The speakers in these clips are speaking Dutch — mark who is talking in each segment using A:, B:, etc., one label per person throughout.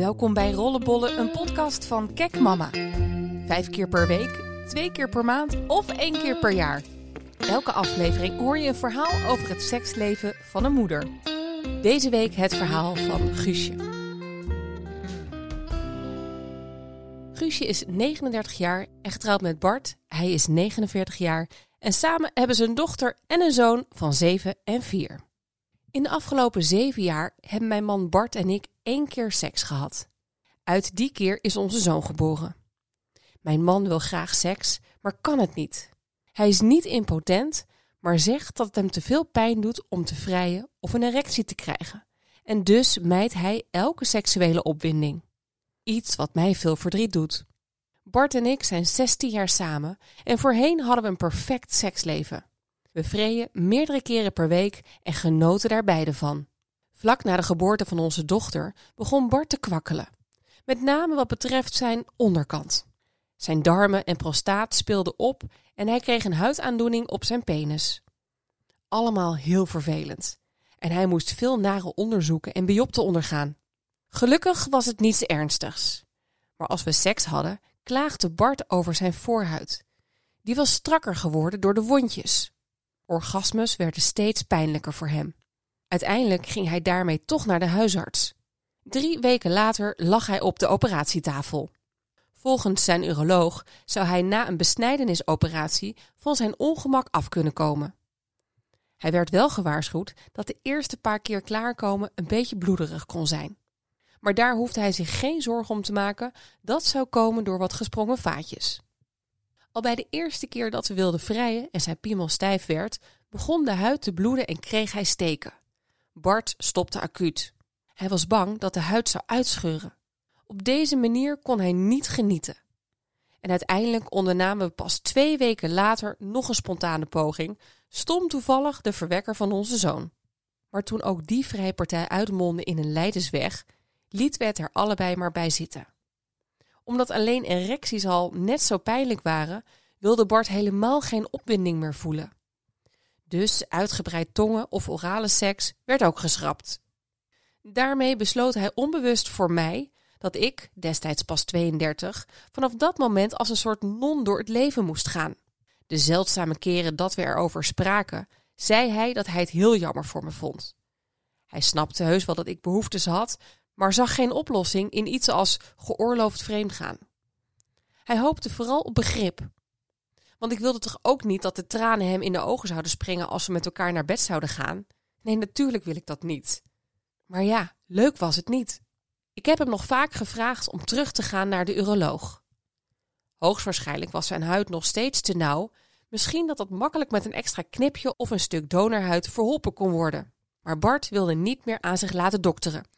A: Welkom bij Rollenbollen, een podcast van Kek Mama. Vijf keer per week, twee keer per maand of één keer per jaar. Elke aflevering hoor je een verhaal over het seksleven van een moeder. Deze week het verhaal van Guusje. Guusje is 39 jaar en getrouwd met Bart. Hij is 49 jaar en samen hebben ze een dochter en een zoon van 7 en 4. In de afgelopen zeven jaar hebben mijn man Bart en ik één keer seks gehad. Uit die keer is onze zoon geboren. Mijn man wil graag seks, maar kan het niet. Hij is niet impotent, maar zegt dat het hem te veel pijn doet om te vrijen of een erectie te krijgen. En dus mijdt hij elke seksuele opwinding. Iets wat mij veel verdriet doet. Bart en ik zijn 16 jaar samen en voorheen hadden we een perfect seksleven. We vreden meerdere keren per week en genoten daar beide van. Vlak na de geboorte van onze dochter begon Bart te kwakkelen. Met name wat betreft zijn onderkant. Zijn darmen en prostaat speelden op en hij kreeg een huidaandoening op zijn penis. Allemaal heel vervelend. En hij moest veel nare onderzoeken en biopten ondergaan. Gelukkig was het niets ernstigs. Maar als we seks hadden, klaagde Bart over zijn voorhuid. Die was strakker geworden door de wondjes. Orgasmes werden steeds pijnlijker voor hem. Uiteindelijk ging hij daarmee toch naar de huisarts. Drie weken later lag hij op de operatietafel. Volgens zijn uroloog zou hij na een besnijdenisoperatie van zijn ongemak af kunnen komen. Hij werd wel gewaarschuwd dat de eerste paar keer klaarkomen een beetje bloederig kon zijn. Maar daar hoefde hij zich geen zorgen om te maken, dat zou komen door wat gesprongen vaatjes. Al bij de eerste keer dat we wilden vrijen en zijn piemel stijf werd, begon de huid te bloeden en kreeg hij steken. Bart stopte acuut. Hij was bang dat de huid zou uitscheuren. Op deze manier kon hij niet genieten. En uiteindelijk ondernamen we pas twee weken later nog een spontane poging, stom toevallig de verwekker van onze zoon. Maar toen ook die vrijpartij uitmondde in een leidersweg, liet we het er allebei maar bij zitten omdat alleen erecties al net zo pijnlijk waren, wilde Bart helemaal geen opwinding meer voelen. Dus uitgebreid tongen of orale seks werd ook geschrapt. Daarmee besloot hij onbewust voor mij dat ik, destijds pas 32, vanaf dat moment als een soort non door het leven moest gaan. De zeldzame keren dat we erover spraken, zei hij dat hij het heel jammer voor me vond. Hij snapte heus wel dat ik behoeftes had, maar zag geen oplossing in iets als geoorloofd vreemdgaan. Hij hoopte vooral op begrip. Want ik wilde toch ook niet dat de tranen hem in de ogen zouden springen als we met elkaar naar bed zouden gaan? Nee, natuurlijk wil ik dat niet. Maar ja, leuk was het niet. Ik heb hem nog vaak gevraagd om terug te gaan naar de uroloog. Hoogstwaarschijnlijk was zijn huid nog steeds te nauw. Misschien dat dat makkelijk met een extra knipje of een stuk donorhuid verholpen kon worden. Maar Bart wilde niet meer aan zich laten dokteren.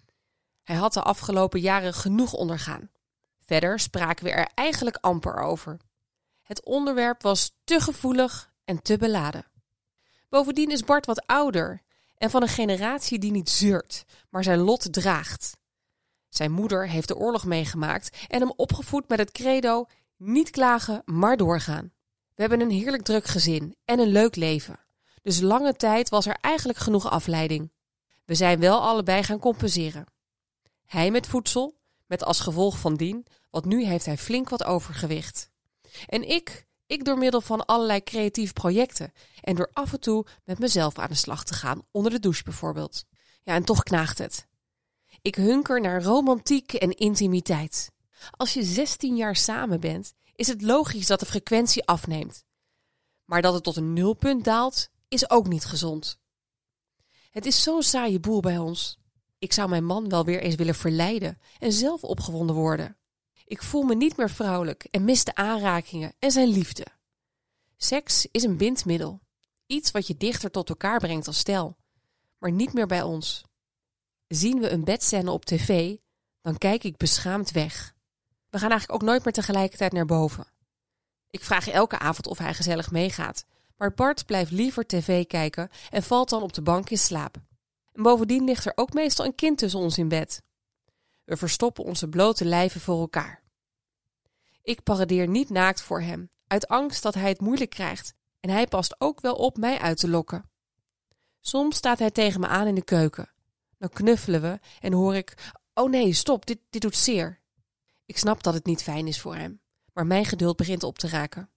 A: Hij had de afgelopen jaren genoeg ondergaan. Verder spraken we er eigenlijk amper over. Het onderwerp was te gevoelig en te beladen. Bovendien is Bart wat ouder en van een generatie die niet zeurt, maar zijn lot draagt. Zijn moeder heeft de oorlog meegemaakt en hem opgevoed met het credo: niet klagen, maar doorgaan. We hebben een heerlijk druk gezin en een leuk leven. Dus lange tijd was er eigenlijk genoeg afleiding. We zijn wel allebei gaan compenseren. Hij met voedsel, met als gevolg van dien, want nu heeft hij flink wat overgewicht. En ik, ik door middel van allerlei creatieve projecten en door af en toe met mezelf aan de slag te gaan, onder de douche bijvoorbeeld. Ja, en toch knaagt het. Ik hunker naar romantiek en intimiteit. Als je 16 jaar samen bent, is het logisch dat de frequentie afneemt. Maar dat het tot een nulpunt daalt, is ook niet gezond. Het is zo'n saaie boel bij ons. Ik zou mijn man wel weer eens willen verleiden en zelf opgewonden worden. Ik voel me niet meer vrouwelijk en mis de aanrakingen en zijn liefde. Seks is een bindmiddel. Iets wat je dichter tot elkaar brengt als stel. Maar niet meer bij ons. Zien we een bedscène op tv, dan kijk ik beschaamd weg. We gaan eigenlijk ook nooit meer tegelijkertijd naar boven. Ik vraag elke avond of hij gezellig meegaat, maar Bart blijft liever tv kijken en valt dan op de bank in slaap. En bovendien ligt er ook meestal een kind tussen ons in bed. We verstoppen onze blote lijven voor elkaar. Ik paradeer niet naakt voor hem, uit angst dat hij het moeilijk krijgt, en hij past ook wel op mij uit te lokken. Soms staat hij tegen me aan in de keuken. Dan knuffelen we en hoor ik: Oh nee, stop, dit, dit doet zeer. Ik snap dat het niet fijn is voor hem, maar mijn geduld begint op te raken.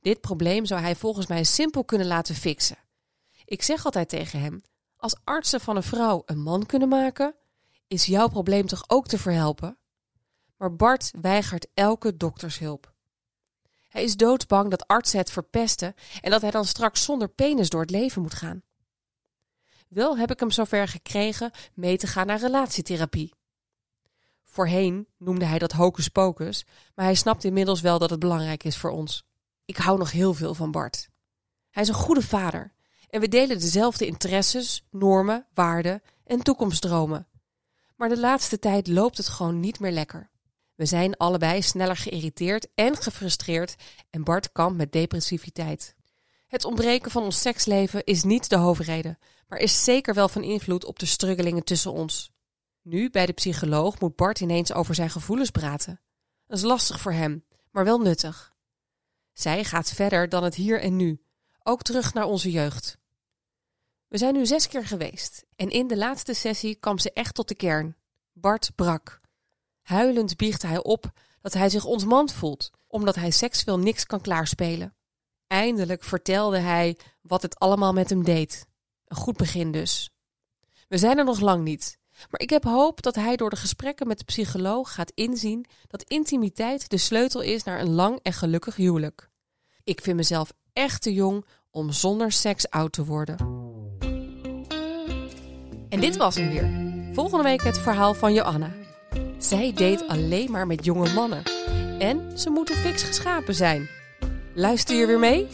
A: Dit probleem zou hij volgens mij simpel kunnen laten fixen. Ik zeg altijd tegen hem: als artsen van een vrouw een man kunnen maken, is jouw probleem toch ook te verhelpen? Maar Bart weigert elke doktershulp. Hij is doodsbang dat artsen het verpesten en dat hij dan straks zonder penis door het leven moet gaan. Wel heb ik hem zover gekregen mee te gaan naar relatietherapie. Voorheen noemde hij dat hocus pocus, maar hij snapt inmiddels wel dat het belangrijk is voor ons. Ik hou nog heel veel van Bart. Hij is een goede vader en we delen dezelfde interesses, normen, waarden en toekomstdromen. Maar de laatste tijd loopt het gewoon niet meer lekker. We zijn allebei sneller geïrriteerd en gefrustreerd en Bart kampt met depressiviteit. Het ontbreken van ons seksleven is niet de hoofdreden, maar is zeker wel van invloed op de struggelingen tussen ons. Nu, bij de psycholoog, moet Bart ineens over zijn gevoelens praten. Dat is lastig voor hem, maar wel nuttig. Zij gaat verder dan het hier en nu, ook terug naar onze jeugd. We zijn nu zes keer geweest en in de laatste sessie kwam ze echt tot de kern. Bart brak. Huilend biechtte hij op dat hij zich ontmand voelt, omdat hij seksueel niks kan klaarspelen. Eindelijk vertelde hij wat het allemaal met hem deed. Een goed begin dus. We zijn er nog lang niet, maar ik heb hoop dat hij door de gesprekken met de psycholoog gaat inzien dat intimiteit de sleutel is naar een lang en gelukkig huwelijk. Ik vind mezelf echt te jong om zonder seks oud te worden. En dit was hem weer. Volgende week het verhaal van Joanna. Zij deed alleen maar met jonge mannen. En ze moeten fix geschapen zijn. Luister je weer mee?